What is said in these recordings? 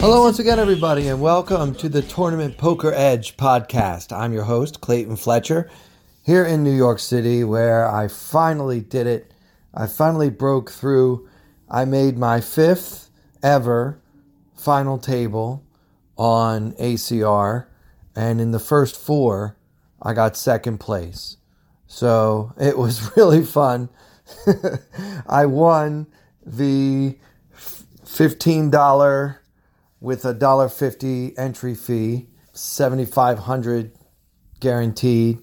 Hello, once again, everybody, and welcome to the Tournament Poker Edge podcast. I'm your host, Clayton Fletcher, here in New York City, where I finally did it. I finally broke through. I made my fifth ever final table on ACR, and in the first four, I got second place. So it was really fun. I won the $15 with a dollar fifty entry fee, seventy five hundred guaranteed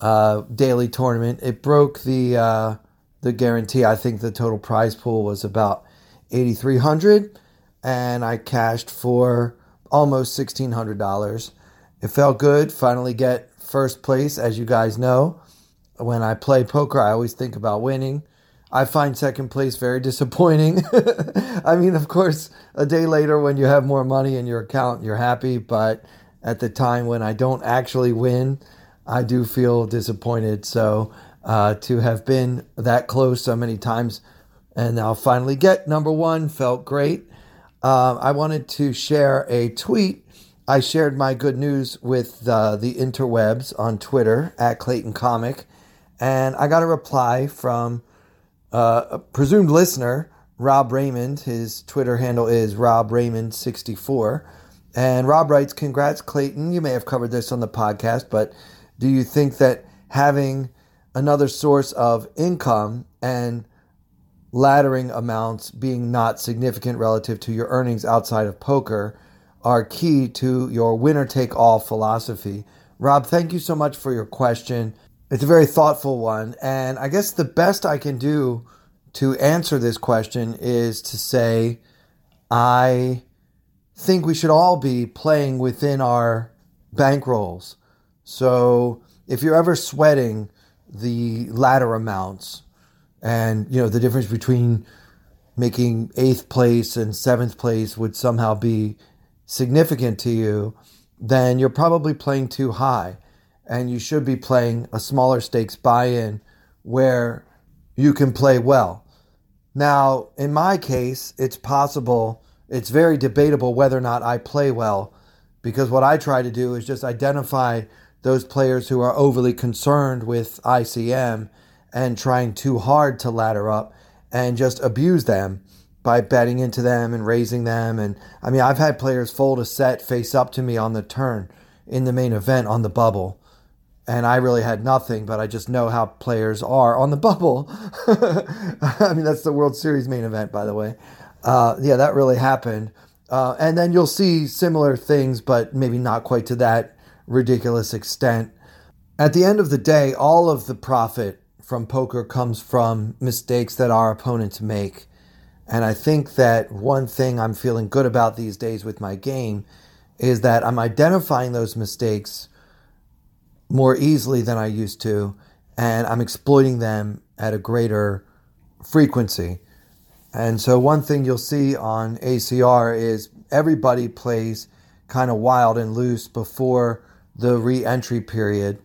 uh, daily tournament. It broke the uh, the guarantee. I think the total prize pool was about eighty three hundred, and I cashed for almost sixteen hundred dollars. It felt good. Finally, get first place. As you guys know, when I play poker, I always think about winning. I find second place very disappointing. I mean, of course, a day later when you have more money in your account, you're happy, but at the time when I don't actually win, I do feel disappointed. So uh, to have been that close so many times and now finally get number one felt great. Uh, I wanted to share a tweet. I shared my good news with uh, the interwebs on Twitter at Clayton Comic, and I got a reply from uh, presumed listener, Rob Raymond. His Twitter handle is Rob Raymond64. And Rob writes, Congrats, Clayton. You may have covered this on the podcast, but do you think that having another source of income and laddering amounts being not significant relative to your earnings outside of poker are key to your winner take all philosophy? Rob, thank you so much for your question. It's a very thoughtful one. And I guess the best I can do to answer this question is to say, I think we should all be playing within our bankrolls. So if you're ever sweating the ladder amounts and, you know, the difference between making eighth place and seventh place would somehow be significant to you, then you're probably playing too high and you should be playing a smaller stakes buy in where you can play well. Now, in my case, it's possible, it's very debatable whether or not I play well because what I try to do is just identify those players who are overly concerned with ICM and trying too hard to ladder up and just abuse them by betting into them and raising them. And I mean, I've had players fold a set face up to me on the turn in the main event on the bubble and I really had nothing, but I just know how players are on the bubble. I mean, that's the World Series main event, by the way. Uh, yeah, that really happened. Uh, and then you'll see similar things, but maybe not quite to that ridiculous extent. At the end of the day, all of the profit from poker comes from mistakes that our opponents make. And I think that one thing I'm feeling good about these days with my game is that I'm identifying those mistakes more easily than I used to, and I'm exploiting them at a greater frequency. And so, one thing you'll see on ACR is everybody plays kind of wild and loose before the re entry period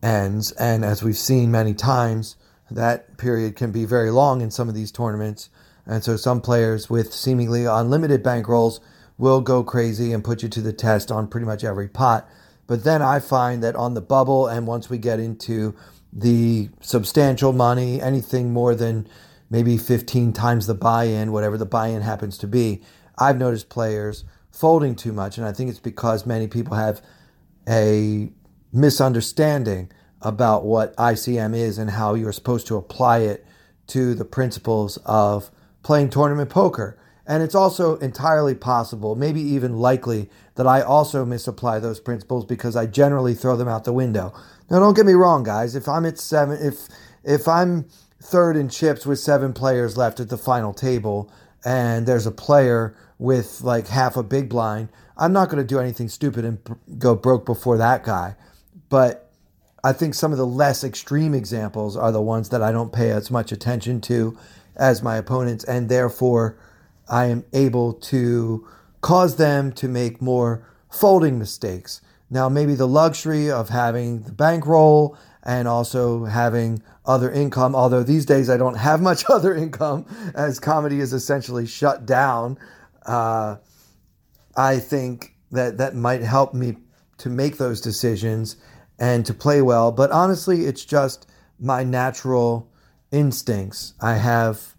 ends. And as we've seen many times, that period can be very long in some of these tournaments. And so, some players with seemingly unlimited bankrolls will go crazy and put you to the test on pretty much every pot. But then I find that on the bubble, and once we get into the substantial money, anything more than maybe 15 times the buy in, whatever the buy in happens to be, I've noticed players folding too much. And I think it's because many people have a misunderstanding about what ICM is and how you're supposed to apply it to the principles of playing tournament poker. And it's also entirely possible, maybe even likely, that I also misapply those principles because I generally throw them out the window. Now, don't get me wrong, guys. If I'm at seven, if if I'm third in chips with seven players left at the final table, and there's a player with like half a big blind, I'm not going to do anything stupid and go broke before that guy. But I think some of the less extreme examples are the ones that I don't pay as much attention to as my opponents, and therefore I am able to cause them to make more folding mistakes. Now, maybe the luxury of having the bankroll and also having other income, although these days I don't have much other income as comedy is essentially shut down. Uh, I think that that might help me to make those decisions and to play well. But honestly, it's just my natural instincts. I have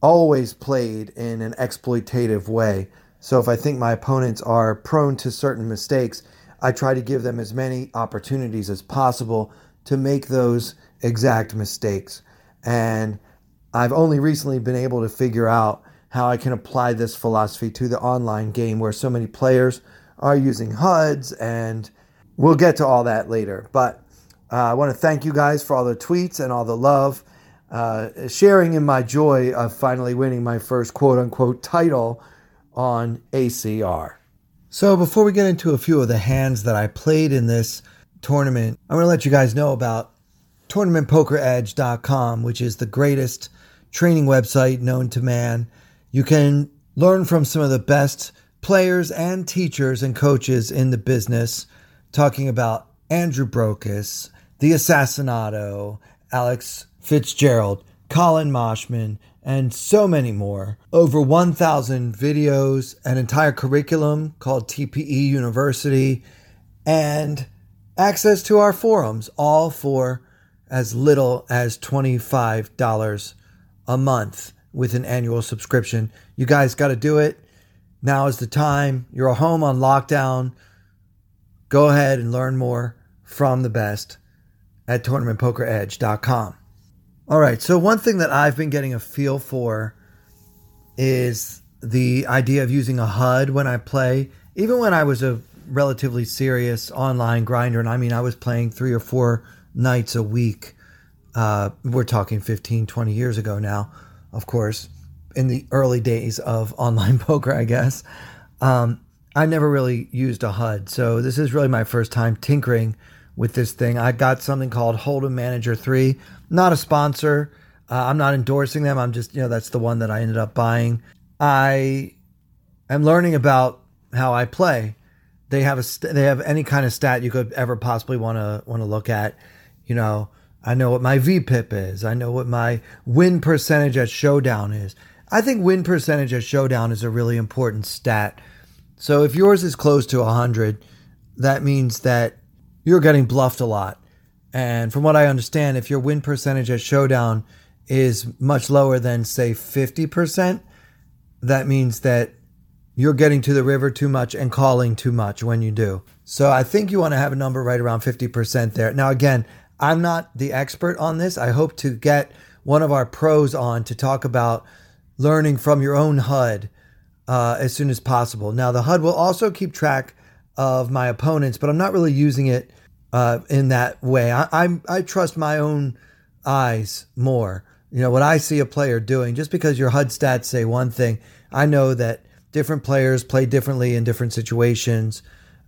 always played in an exploitative way. So if I think my opponents are prone to certain mistakes, I try to give them as many opportunities as possible to make those exact mistakes. And I've only recently been able to figure out how I can apply this philosophy to the online game where so many players are using HUDs, and we'll get to all that later. But uh, I want to thank you guys for all the tweets and all the love, uh, sharing in my joy of finally winning my first quote unquote title on ACR. So, before we get into a few of the hands that I played in this tournament, I'm going to let you guys know about tournamentpokeredge.com, which is the greatest training website known to man. You can learn from some of the best players and teachers and coaches in the business, talking about Andrew Brokos, the Assassinato, Alex Fitzgerald, Collin Moshman, and so many more. Over 1,000 videos, an entire curriculum called TPE University, and access to our forums, all for as little as $25 a month with an annual subscription. You guys got to do it. Now is the time. You're home on lockdown. Go ahead and learn more from the best at tournamentpokeredge.com. All right, so one thing that I've been getting a feel for is the idea of using a HUD when I play. Even when I was a relatively serious online grinder, and I mean, I was playing three or four nights a week. Uh, we're talking 15, 20 years ago now, of course, in the early days of online poker, I guess. Um, I never really used a HUD. So this is really my first time tinkering with this thing. I got something called Hold'em Manager 3. Not a sponsor. Uh, I'm not endorsing them. I'm just, you know, that's the one that I ended up buying. I am learning about how I play. They have a st- they have any kind of stat you could ever possibly want to want to look at. You know, I know what my VPIP is. I know what my win percentage at showdown is. I think win percentage at showdown is a really important stat. So if yours is close to 100, that means that you're getting bluffed a lot. And from what I understand, if your win percentage at showdown is much lower than, say, 50%, that means that you're getting to the river too much and calling too much when you do. So I think you want to have a number right around 50% there. Now, again, I'm not the expert on this. I hope to get one of our pros on to talk about learning from your own HUD uh, as soon as possible. Now, the HUD will also keep track of my opponents, but I'm not really using it uh, in that way. I, I I trust my own eyes more. You know what I see a player doing. Just because your HUD stats say one thing, I know that different players play differently in different situations.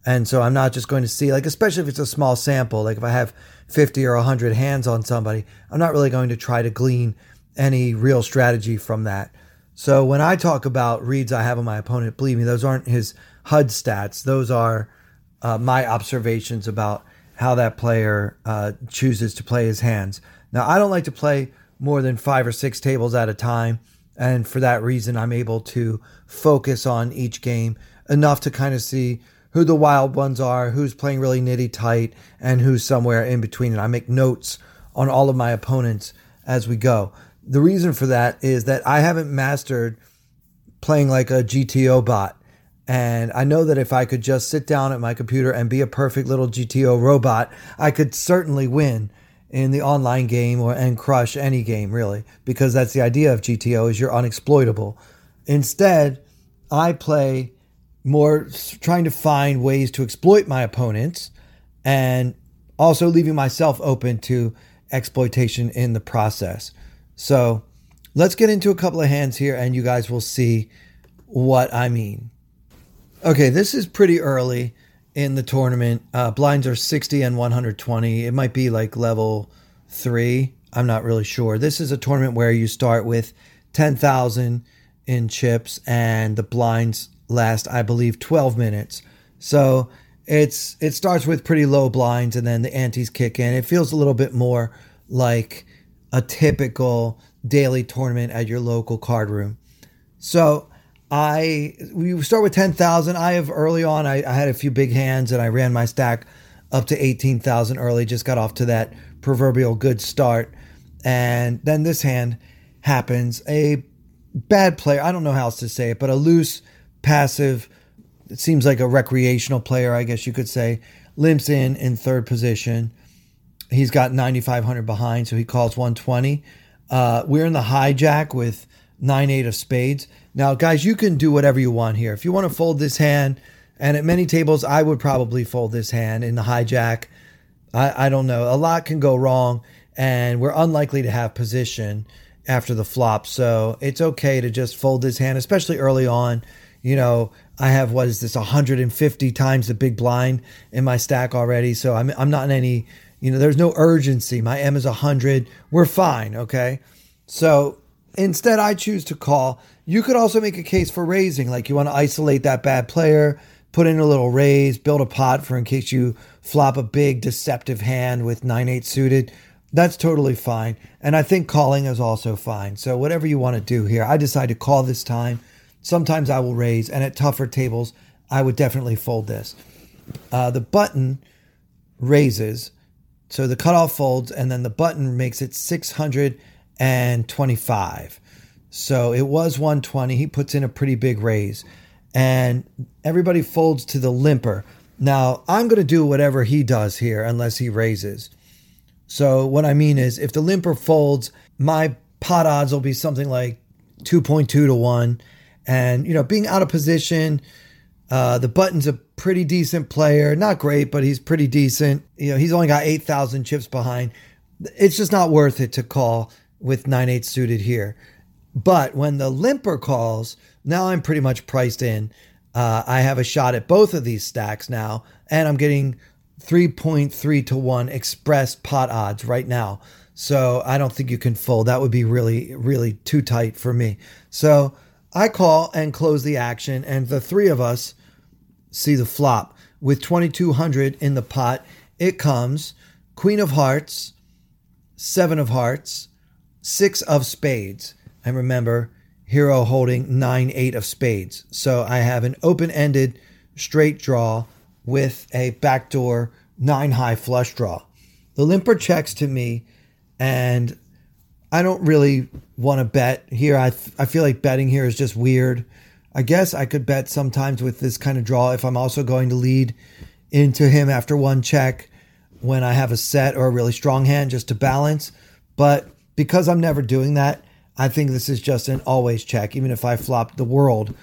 And so I'm not just going to see, like, especially if it's a small sample, like if I have 50 or 100 hands on somebody, I'm not really going to try to glean any real strategy from that. So when I talk about reads I have on my opponent, believe me, those aren't his HUD stats. Those are uh, my observations about how that player uh, chooses to play his hands. Now, I don't like to play more than five or six tables at a time. And for that reason, I'm able to focus on each game enough to kind of see who the wild ones are, who's playing really nitty tight, and who's somewhere in between. And I make notes on all of my opponents as we go. The reason for that is that I haven't mastered playing like a GTO bot. And I know that if I could just sit down at my computer and be a perfect little GTO robot, I could certainly win in the online game or and crush any game really because that's the idea of GTO is you're unexploitable. Instead, I play more trying to find ways to exploit my opponents and also leaving myself open to exploitation in the process. So, let's get into a couple of hands here and you guys will see what I mean. Okay, this is pretty early in the tournament. Uh, blinds are 60 and 120. It might be like level three. I'm not really sure. This is a tournament where you start with 10,000 in chips and the blinds last, I believe, 12 minutes. So it's it starts with pretty low blinds and then the antes kick in. It feels a little bit more like a typical daily tournament at your local card room. So I we start with ten thousand. I have early on. I, I, had a few big hands and I ran my stack up to eighteen thousand early. Just got off to that proverbial good start, and then this hand happens. A bad player. I don't know how else to say it, but a loose, passive. It seems like a recreational player, I guess you could say. Limps in in third position. He's got 9,500 behind, so he calls 120. Uh, we're in the hijack with 9 8 of spades. Now, guys, you can do whatever you want here. If you want to fold this hand, and at many tables, I would probably fold this hand in the hijack. I, I don't know. A lot can go wrong, and we're unlikely to have position after the flop. So it's okay to just fold this hand, especially early on. You know, I have what is this 150 times the big blind in my stack already. So I'm I'm not in any, you know, there's no urgency. My M is 100. We're fine, okay? So instead I choose to call. You could also make a case for raising, like you want to isolate that bad player, put in a little raise, build a pot for in case you flop a big deceptive hand with 9-8 suited. That's totally fine. And I think calling is also fine. So whatever you want to do here, I decide to call this time. Sometimes I will raise, and at tougher tables, I would definitely fold this. Uh, the button raises, so the cutoff folds, and then the button makes it 625. So it was 120. He puts in a pretty big raise, and everybody folds to the limper. Now, I'm going to do whatever he does here unless he raises. So what I mean is if the limper folds, my pot odds will be something like 2.2 to 1. And, you know, being out of position, uh, the button's a pretty decent player. Not great, but he's pretty decent. You know, he's only got 8,000 chips behind. It's just not worth it to call with 9 8 suited here. But when the limper calls, now I'm pretty much priced in. Uh, I have a shot at both of these stacks now, and I'm getting 3.3 to 1 express pot odds right now. So I don't think you can fold. That would be really, really too tight for me. So I call and close the action, and the three of us see the flop. With 2200 in the pot, it comes Queen of Hearts, Seven of Hearts, Six of Spades. And remember, Hero holding 9 8 of Spades. So I have an open ended straight draw with a backdoor nine high flush draw. The limper checks to me, and I don't really want to bet here. I, I feel like betting here is just weird. I guess I could bet sometimes with this kind of draw if I'm also going to lead into him after one check when I have a set or a really strong hand just to balance. But because I'm never doing that, I think this is just an always check. Even if I flop the world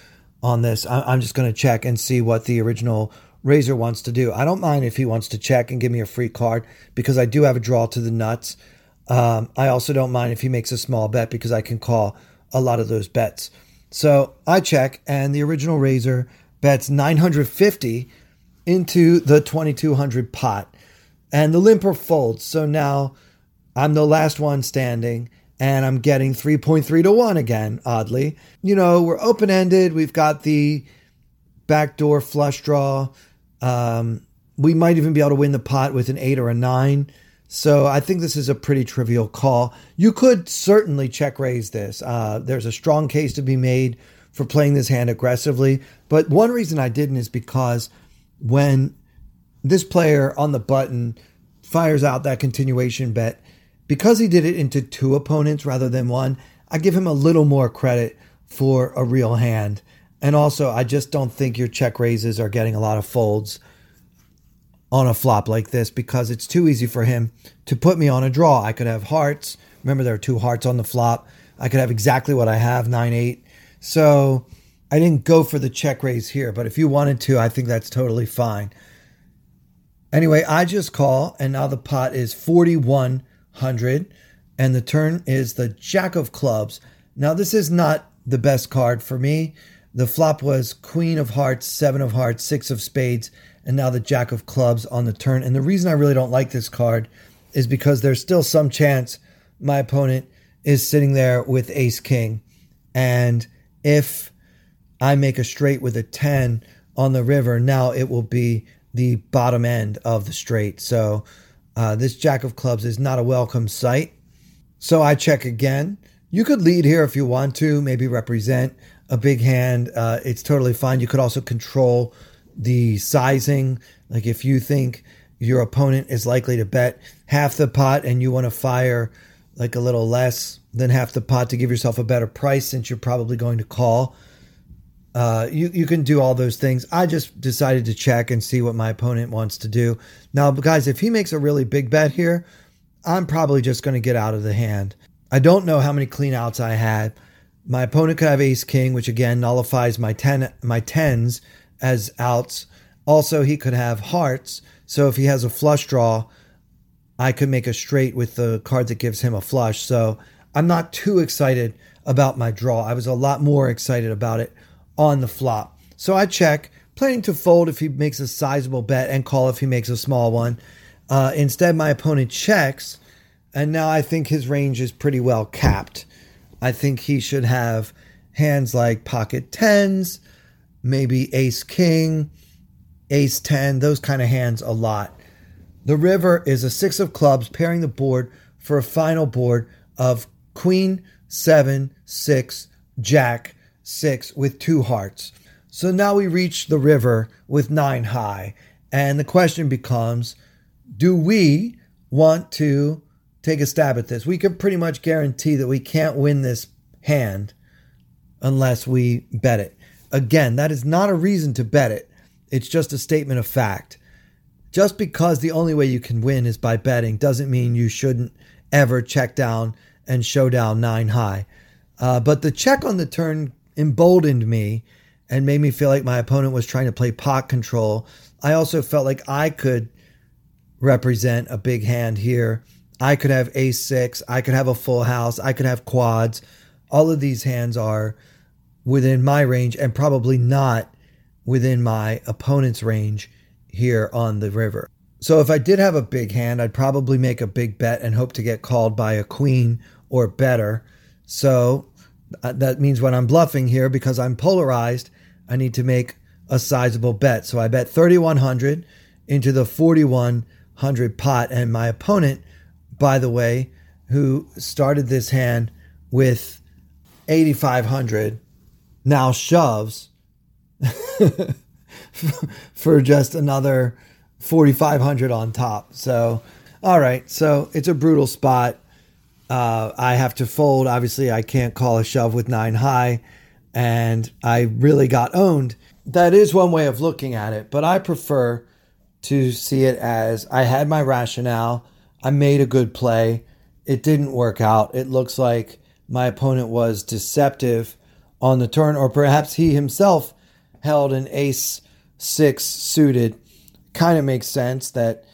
on this, I'm just going to check and see what the original raiser wants to do. I don't mind if he wants to check and give me a free card because I do have a draw to the nuts. Um, I also don't mind if he makes a small bet because I can call a lot of those bets. So I check, and the original raiser bets 950 into the 2200 pot, and the limper folds. So now I'm the last one standing, and I'm getting 3.3 to 1 again, oddly. You know, we're open ended. We've got the backdoor flush draw. Um, we might even be able to win the pot with an eight or a nine. So I think this is a pretty trivial call. You could certainly check raise this. Uh, there's a strong case to be made for playing this hand aggressively. But one reason I didn't is because when this player on the button fires out that continuation bet, because he did it into two opponents rather than one, I give him a little more credit for a real hand. And also, I just don't think your check raises are getting a lot of folds on a flop like this because it's too easy for him to put me on a draw. I could have hearts. Remember, there are two hearts on the flop. I could have exactly what I have, 9 8. So I didn't go for the check raise here, but if you wanted to, I think that's totally fine. Anyway, I just call, and now the pot is 4,100, and the turn is the Jack of Clubs. Now, this is not the best card for me. The flop was Queen of Hearts, Seven of Hearts, Six of Spades, and now the Jack of Clubs on the turn. And the reason I really don't like this card is because there's still some chance my opponent is sitting there with Ace King. And if I make a straight with a 10 on the river, now it will be the bottom end of the straight. So uh, this Jack of Clubs is not a welcome sight. So I check again. You could lead here if you want to, maybe represent a big hand. Uh, it's totally fine. You could also control the sizing. Like if you think your opponent is likely to bet half the pot and you want to fire like a little less than half the pot to give yourself a better price since you're probably going to call. Uh, you you can do all those things. I just decided to check and see what my opponent wants to do. Now, guys, if he makes a really big bet here, I'm probably just going to get out of the hand. I don't know how many clean outs I had. My opponent could have ace king, which again nullifies my ten my tens as outs. Also, he could have hearts. So if he has a flush draw, I could make a straight with the card that gives him a flush. So I'm not too excited about my draw. I was a lot more excited about it on the flop. So I check, planning to fold if he makes a sizable bet and call if he makes a small one. Uh, instead, my opponent checks, and now I think his range is pretty well capped. I think he should have hands like pocket tens, maybe ace king, ace 10, those kind of hands a lot. The river is a six of clubs pairing the board for a final board of queen, seven, six, jack, six with two hearts. So now we reach the river with nine high. And the question becomes do we want to take a stab at this? We can pretty much guarantee that we can't win this hand unless we bet it. Again, that is not a reason to bet it, it's just a statement of fact. Just because the only way you can win is by betting doesn't mean you shouldn't ever check down and show down nine high. Uh, but the check on the turn emboldened me and made me feel like my opponent was trying to play pot control. I also felt like I could represent a big hand here. I could have ace six, I could have a full house, I could have quads. All of these hands are within my range and probably not within my opponent's range here on the river. So if I did have a big hand, I'd probably make a big bet and hope to get called by a queen or better. So uh, that means when I'm bluffing here, because I'm polarized, I need to make a sizable bet. So I bet 3,100 into the 4,100 pot. And my opponent, by the way, who started this hand with 8,500, now shoves for just another 4,500 on top. So, all right. So it's a brutal spot. Uh, I have to fold. Obviously, I can't call a shove with nine high, and I really got owned. That is one way of looking at it, but I prefer to see it as I had my rationale. I made a good play. It didn't work out. It looks like my opponent was deceptive on the turn, or perhaps he himself held an ace six suited. Kind of makes sense that,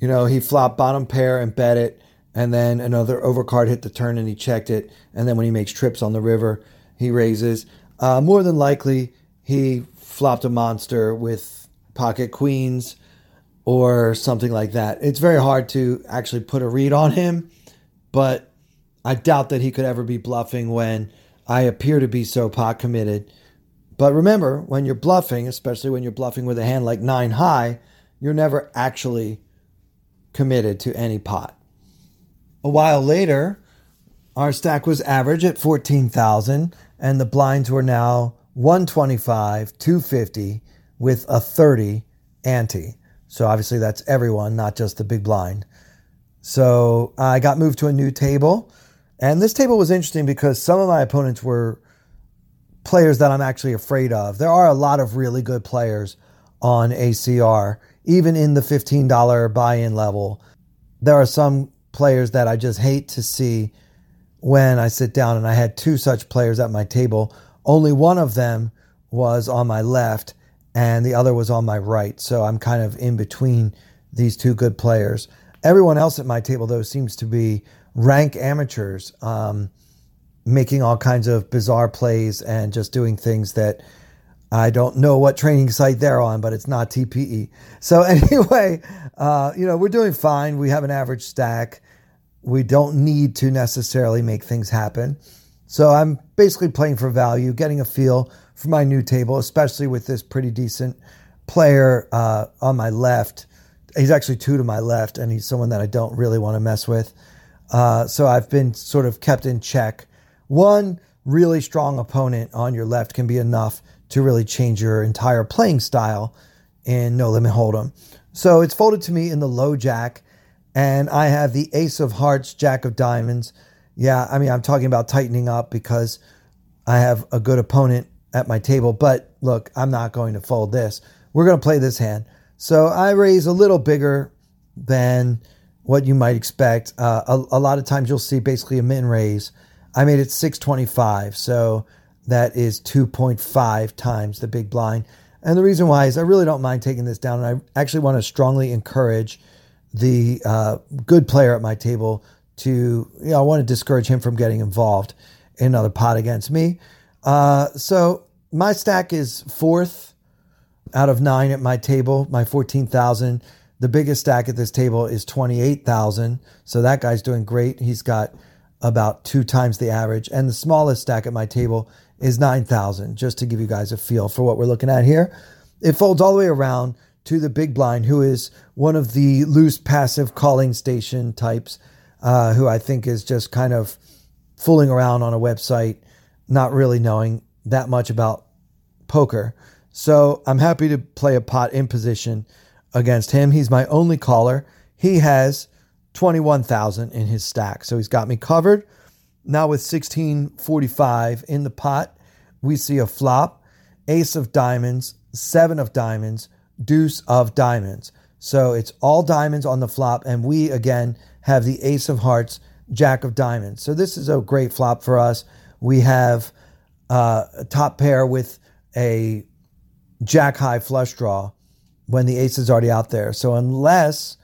you know, he flopped bottom pair and bet it and then another overcard hit the turn and he checked it. And then when he makes trips on the river, he raises. Uh, more than likely, he flopped a monster with pocket queens or something like that. It's very hard to actually put a read on him, but I doubt that he could ever be bluffing when I appear to be so pot committed. But remember, when you're bluffing, especially when you're bluffing with a hand like nine high, you're never actually committed to any pot. A while later, our stack was average at 14,000 and the blinds were now 125, 250 with a 30 ante. So obviously that's everyone, not just the big blind. So I got moved to a new table. And this table was interesting because some of my opponents were players that I'm actually afraid of. There are a lot of really good players on ACR, even in the $15 buy in level. There are some players that I just hate to see when I sit down. And I had two such players at my table. Only one of them was on my left, and the other was on my right. So I'm kind of in between these two good players. Everyone else at my table, though, seems to be rank amateurs. Um, making all kinds of bizarre plays and just doing things that I don't know what training site they're on, but it's not TPE. So anyway, uh, you know, we're doing fine. We have an average stack. We don't need to necessarily make things happen. So I'm basically playing for value, getting a feel for my new table, especially with this pretty decent player uh, on my left. He's actually two to my left, and he's someone that I don't really want to mess with. Uh, so I've been sort of kept in check. One really strong opponent on your left can be enough to really change your entire playing style in No Limit Hold'em. So it's folded to me in the low jack, and I have the Ace of Hearts, Jack of Diamonds. Yeah, I mean, I'm talking about tightening up because I have a good opponent at my table. But look, I'm not going to fold this. We're going to play this hand. So I raise a little bigger than what you might expect. Uh, a, a, lot of times you'll see basically a min raise. I made it 625, so that is 2.5 times the big blind. And the reason why is I really don't mind taking this down, and I actually want to strongly encourage the uh, good player at my table to, you know, I want to discourage him from getting involved in another pot against me. Uh, so my stack is fourth out of nine at my table, my 14,000. The biggest stack at this table is 28,000. So that guy's doing great. He's got about two times the average. And the smallest stack at my table is 9,000, just to give you guys a feel for what we're looking at here. It folds all the way around to the big blind, who is one of the loose passive calling station types, uh, who I think is just kind of fooling around on a website, not really knowing that much about poker. So I'm happy to play a pot in position against him. He's my only caller. He has 21,000 in his stack. So he's got me covered. Now with 1645 in the pot, we see a flop, ace of diamonds, seven of diamonds, deuce of diamonds. So it's all diamonds on the flop, and we again have the ace of hearts, jack of diamonds. So this is a great flop for us. We have uh, a top pair with a jack high flush draw when the ace is already out there. So unless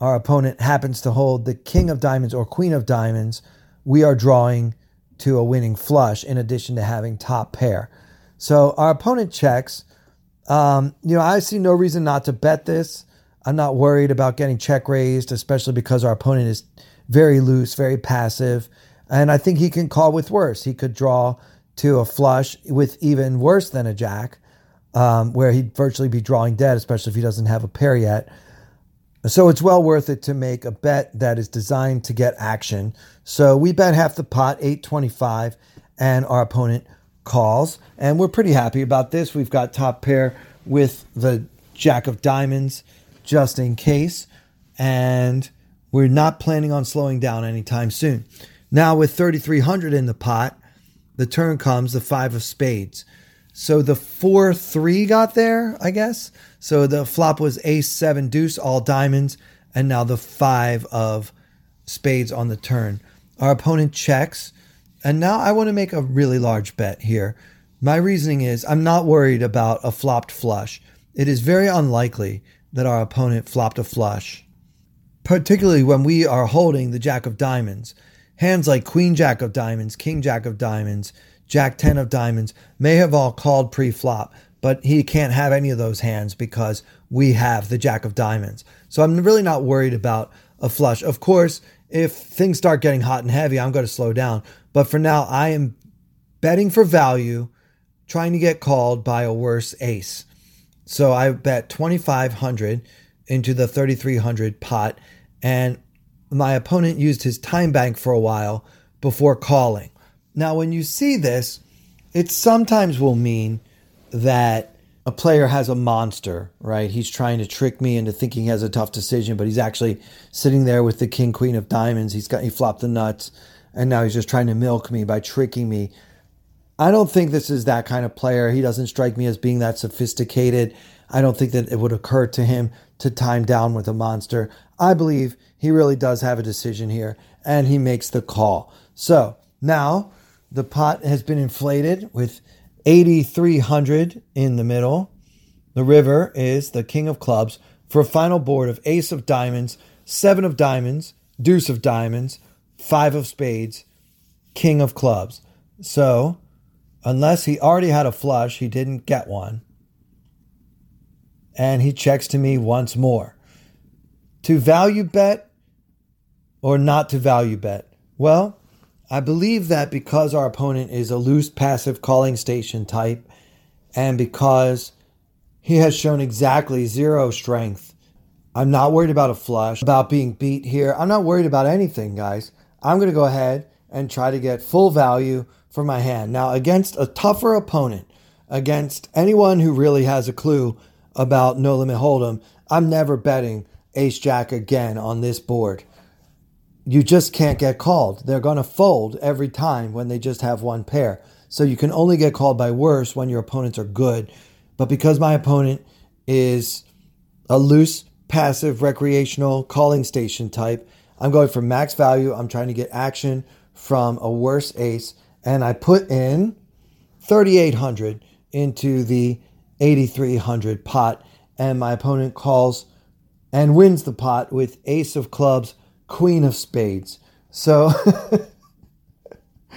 our opponent happens to hold the king of diamonds or queen of diamonds, we are drawing to a winning flush in addition to having top pair. So our opponent checks. Um, you know, I see no reason not to bet this. I'm not worried about getting check raised, especially because our opponent is very loose, very passive. And I think he can call with worse. He could draw to a flush with even worse than a jack, um, where he'd virtually be drawing dead, especially if he doesn't have a pair yet. So it's well worth it to make a bet that is designed to get action. So we bet half the pot, 825, and our opponent calls. And we're pretty happy about this. We've got top pair with the Jack of Diamonds just in case. And we're not planning on slowing down anytime soon. Now, with 3,300 in the pot, the turn comes the Five of Spades. So the 4 3 got there, I guess. So the flop was ace seven deuce, all diamonds, and now the five of spades on the turn. Our opponent checks, and now I want to make a really large bet here. My reasoning is I'm not worried about a flopped flush. It is very unlikely that our opponent flopped a flush, particularly when we are holding the jack of diamonds. Hands like queen jack of diamonds, king jack of diamonds, jack 10 of diamonds may have all called pre flop, but he can't have any of those hands because we have the jack of diamonds. So I'm really not worried about a flush. Of course, if things start getting hot and heavy, I'm going to slow down. But for now, I am betting for value, trying to get called by a worse ace. So I bet 2500 into the 3300 pot and my opponent used his time bank for a while before calling. Now, when you see this, it sometimes will mean that a player has a monster, right? He's trying to trick me into thinking he has a tough decision, but he's actually sitting there with the king queen of diamonds. He's got he flopped the nuts, and now he's just trying to milk me by tricking me. I don't think this is that kind of player. He doesn't strike me as being that sophisticated. I don't think that it would occur to him to time down with a monster. I believe he really does have a decision here, and he makes the call. So now the pot has been inflated with 8,300 in the middle. The river is the king of clubs for a final board of ace of diamonds, seven of diamonds, deuce of diamonds, five of spades, king of clubs. So, unless he already had a flush, he didn't get one. And he checks to me once more. To value bet or not to value bet? Well, I believe that because our opponent is a loose passive calling station type and because he has shown exactly zero strength, I'm not worried about a flush, about being beat here. I'm not worried about anything, guys. I'm going to go ahead and try to get full value for my hand. Now, against a tougher opponent, against anyone who really has a clue about No Limit Hold'em, I'm never betting Ace Jack again on this board. You just can't get called. They're going to fold every time when they just have one pair. So you can only get called by worse when your opponents are good. But because my opponent is a loose, passive, recreational calling station type, I'm going for max value. I'm trying to get action from a worse ace and I put in 3800 into the 8300 pot and my opponent calls and wins the pot with ace of clubs, queen of spades. So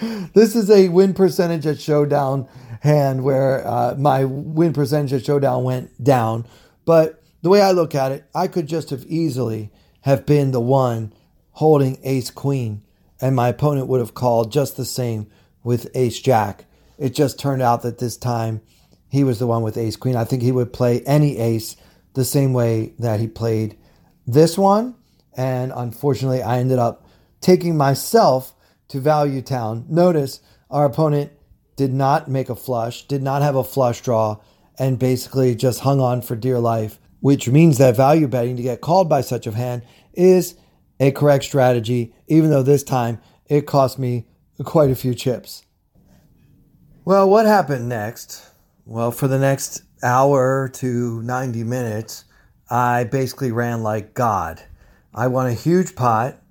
this is a win percentage at showdown hand where uh, my win percentage at showdown went down. But the way I look at it, I could just have easily have been the one holding ace queen and my opponent would have called just the same with ace jack. It just turned out that this time he was the one with ace queen. I think he would play any ace the same way that he played this one. And unfortunately, I ended up taking myself to Value Town. Notice our opponent did not make a flush, did not have a flush draw, and basically just hung on for dear life, which means that value betting to get called by such a hand is a correct strategy, even though this time it cost me quite a few chips. Well, what happened next? Well, for the next hour to 90 minutes, I basically ran like God. I won a huge pot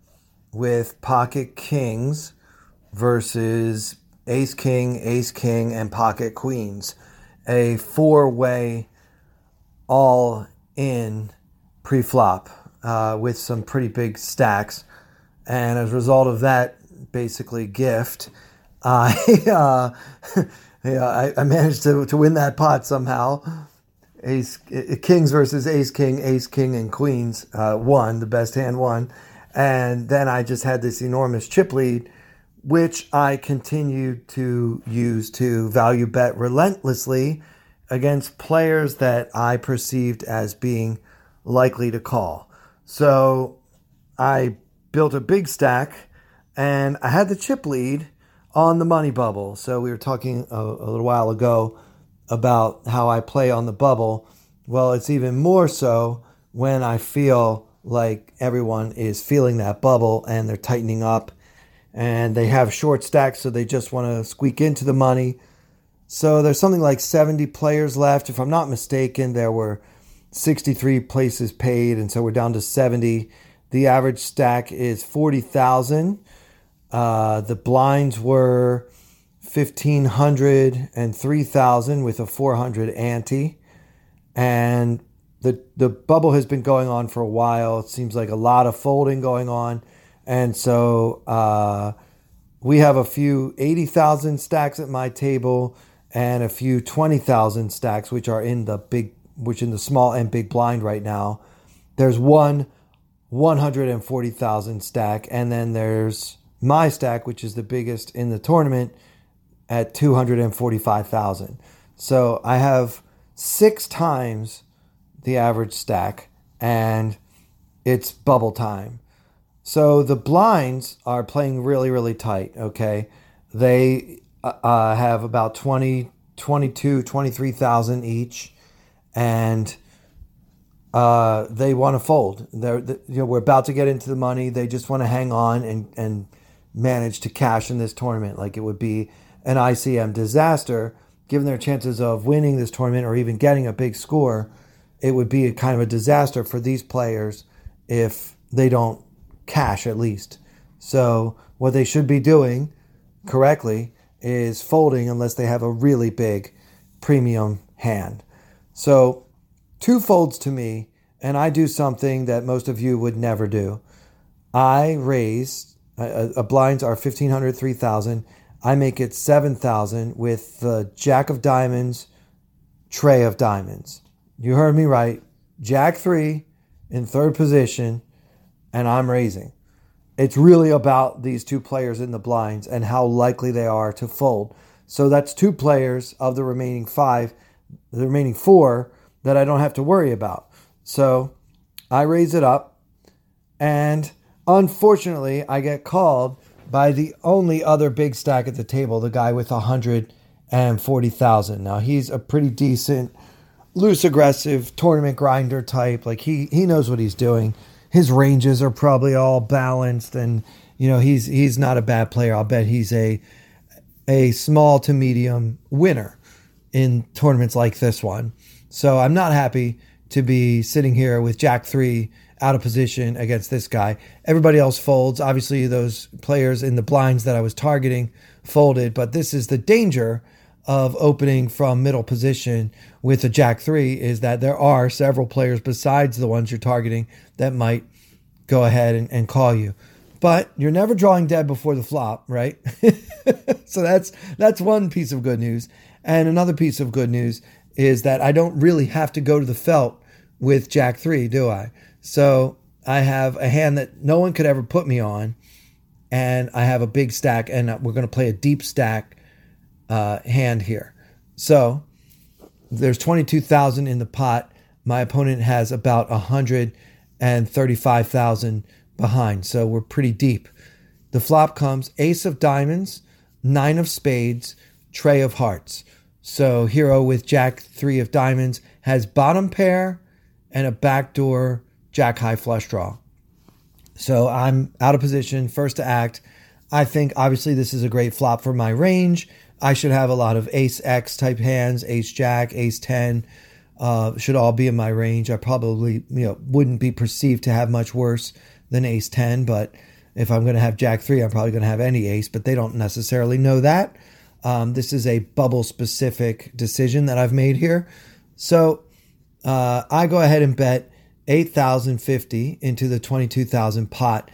with pocket kings versus ace king, ace king, and pocket queens. A four way all in pre flop uh, with some pretty big stacks. And as a result of that, basically gift, I uh, yeah, I, I, managed to, to win that pot somehow. Ace kings versus ace king, ace king and queens uh, won the best hand won, and then I just had this enormous chip lead, which I continued to use to value bet relentlessly against players that I perceived as being likely to call. So I built a big stack and I had the chip lead on the money bubble. So we were talking a, a, little while ago about how I play on the bubble. Well, it's even more so when I feel like everyone is feeling that bubble and they're tightening up and they have short stacks, so they just want to squeak into the money. So there's something like 70 players left. If I'm not mistaken, there were 63 places paid, and so we're down to 70. The average stack is 40,000. Uh, the blinds were 1500 and 3000 with a 400 ante. And the, the bubble has been going on for a while. It seems like a lot of folding going on. And so uh, we have a few 80,000 stacks at my table and a few 20,000 stacks, which are in the big, which in the small and big blind right now. There's one 140,000 stack, and then there's my stack, which is the biggest in the tournament, at 245,000. So I have six times the average stack, and it's bubble time. So the blinds are playing really, really tight, okay? They uh, uh have about 20, 22, 23,000 each, and uh, they want to fold. They're, they, you know, we're about to get into the money. They just want to hang on and, and manage to cash in this tournament. Like it would be an ICM disaster, given their chances of winning this tournament or even getting a big score. It would be a kind of a disaster for these players if they don't cash at least. So what they should be doing correctly is folding unless they have a really big premium hand. So two folds to me, and I do something that most of you would never do. I raise Uh, uh, blinds are 1500 3000 I make it 7000 with the Jack of Diamonds, Trey of Diamonds. You heard me right. Jack 3 in third position, and I'm raising. It's really about these two players in the blinds and how likely they are to fold. So that's two players of the remaining five, the remaining four that I don't have to worry about. So I raise it up, and unfortunately, I get called by the only other big stack at the table, the guy with 140,000. Now, he's a pretty decent, loose aggressive tournament grinder type. Like he he knows what he's doing. His ranges are probably all balanced and you know, he's he's not a bad player. I'll bet he's a a small to medium winner in tournaments like this one. So, I'm not happy to be sitting here with Jack 3 out of position against this guy. Everybody else folds. Obviously, those players in the blinds that I was targeting folded, but this is the danger of opening from middle position with a jack three is that there are several players besides the ones you're targeting that might go ahead and, and call you. But you're never drawing dead before the flop, right? so that's that's one piece of good news. And another piece of good news is that I don't really have to go to the felt with Jack three, do I? So I have a hand that no one could ever put me on, and I have a big stack, and we're going to play a deep stack uh, hand here. So there's 22,000 in the pot. My opponent has about 135,000 behind, so we're pretty deep. The flop comes ace of diamonds, nine of spades, trey of hearts. So hero with jack three of diamonds has bottom pair and a backdoor jack high flush draw. So I'm out of position, first to act. I think obviously this is a great flop for my range. I should have a lot of ace X type hands, ace jack, ace 10. Uh, should all be in my range. I probably you know wouldn't be perceived to have much worse than ace 10, but if I'm going to have jack 3, I'm probably going to have any ace, but they don't necessarily know that. Um, this is a bubble specific decision that I've made here. So uh, I go ahead and bet 8,050 into the 22,000 pot,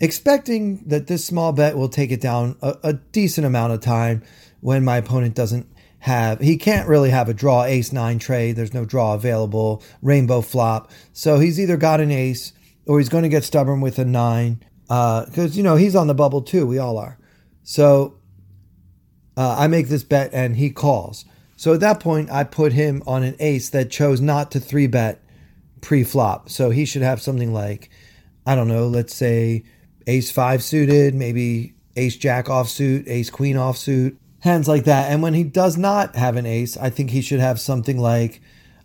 expecting that this small bet will take it down a, a, decent amount of time when my opponent doesn't have, he can't really have a draw ace nine trey. There's no draw available, rainbow flop. So he's either got an ace or he's going to get stubborn with a nine because, uh, you know, he's on the bubble too. We all are. So uh, I make this bet and he calls. So at that point, I put him on an ace that chose not to three bet pre-flop. So he should have something like, I don't know, let's say ace five suited, maybe ace jack offsuit, ace queen offsuit, hands like that. And when he does not have an ace, I think he should have something like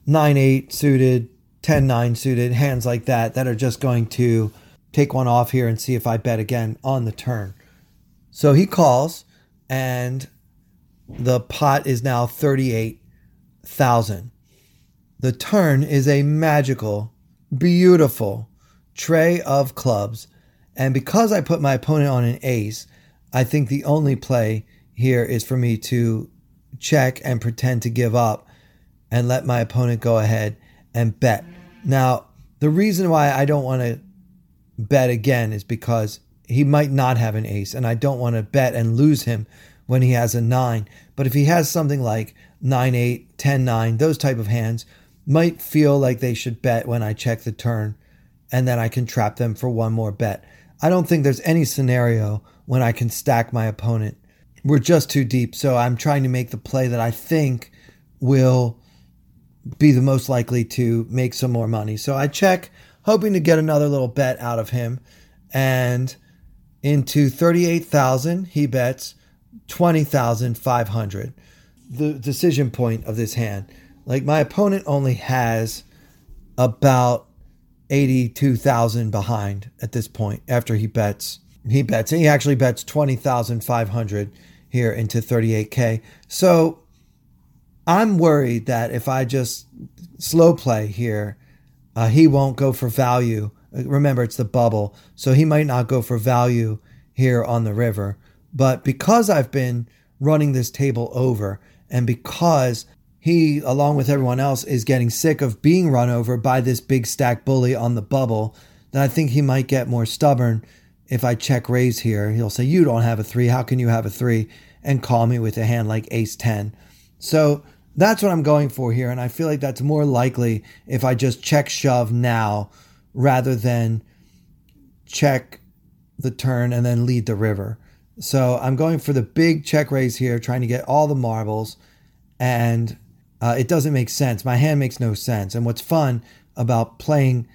nine eight suited, 10 9 suited, hands like that that are just going to take one off here and see if I bet again on the turn. So he calls and the pot is now 38,000. The turn is a magical, beautiful trey of clubs. And because I put my opponent on an ace, I think the only play here is for me to check and pretend to give up and let my opponent go ahead and bet. Now, the reason why I don't want to bet again is because he might not have an ace, and I don't want to bet and lose him when he has a nine. But if he has something like 9 8, 10 9, those type of hands, might feel like they should bet when I check the turn, and then I can trap them for one more bet. I don't think there's any scenario when I can stack my opponent. We're just too deep, so I'm trying to make the play that I think will be the most likely to make some more money. So I check, hoping to get another little bet out of him. And into 38,000, he bets 20,500. The decision point of this hand. Like my opponent only has about 82,000 behind at this point after he bets. He bets, he actually bets 20,500 here into 38K. So I'm worried that if I just slow play here, uh, he won't go for value. Remember, it's the bubble. So he might not go for value here on the river. But because I've been running this table over and because he, along with everyone else, is getting sick of being run over by this big stack bully on the bubble. Then I think he might get more stubborn if I check raise here, he'll say, You don't have a three. How can you have a three? And call me with a hand like ace 10. So that's what I'm going for here. And I feel like that's more likely if I just check shove now rather than check the turn and then lead the river. So I'm going for the big check raise here, trying to get all the marbles. And uh, it doesn't make sense. My hand makes no sense. And what's fun about playing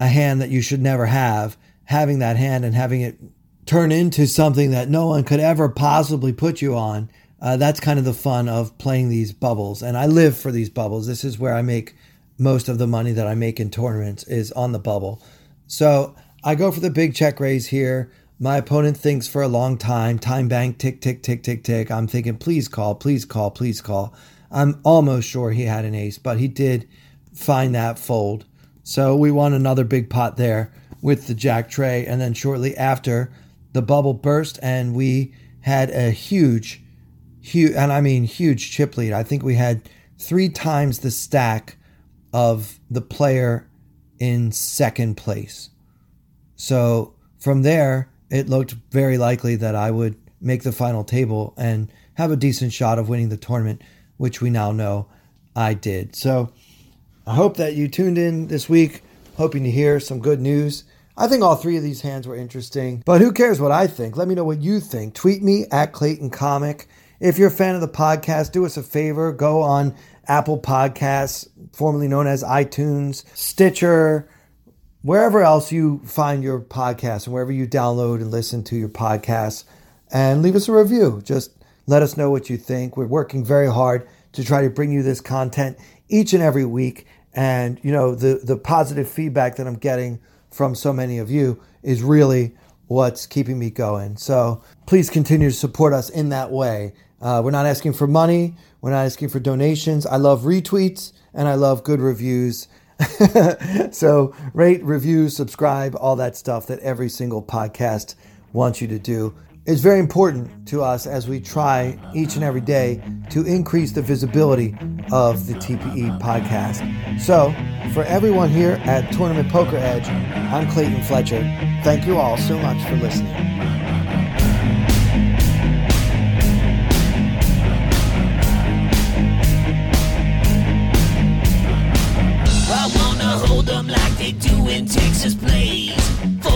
a hand that you should never have, having that hand and having it turn into something that no one could ever possibly put you on. Uh, that's kind of the fun of playing these bubbles. And I live for these bubbles. This is where I make most of the money that I make in tournaments is on the bubble. So I go for the big check raise here. My opponent thinks for a long time, time bank, tick, tick, tick, tick, tick. I'm thinking, please call, please call, please call. I'm almost sure he had an ace, but he did find that fold. So we won another big pot there with the jack trey. And then shortly after, the bubble burst and we had a huge, huge, and I mean huge chip lead. I think we had three times the stack of the player in second place. So from there, it looked very likely that I would make the final table and have a decent shot of winning the tournament, which we now know I did. So I hope that you tuned in this week, hoping to hear some good news. I think all three of these hands were interesting, but who cares what I think? Let me know what you think. Tweet me at Clayton Comic. If you're a fan of the podcast, do us a favor. Go on Apple Podcasts, formerly known as iTunes, Stitcher, wherever else you find your podcast and wherever you download and listen to your podcasts, and leave us a review. Just let us know what you think. We're working very hard to try to bring you this content each and every week. And you know, the the positive feedback that I'm getting from so many of you is really what's keeping me going. So please continue to support us in that way. Uh, we're not asking for money. We're not asking for donations. I love retweets and I love good reviews. so rate, review, subscribe, all that stuff that every single podcast wants you to do is very important to us as we try each and every day to increase the visibility of the TPE podcast. So, for everyone here at Tournament Poker Edge, I'm Clayton Fletcher. Thank you all so much for listening.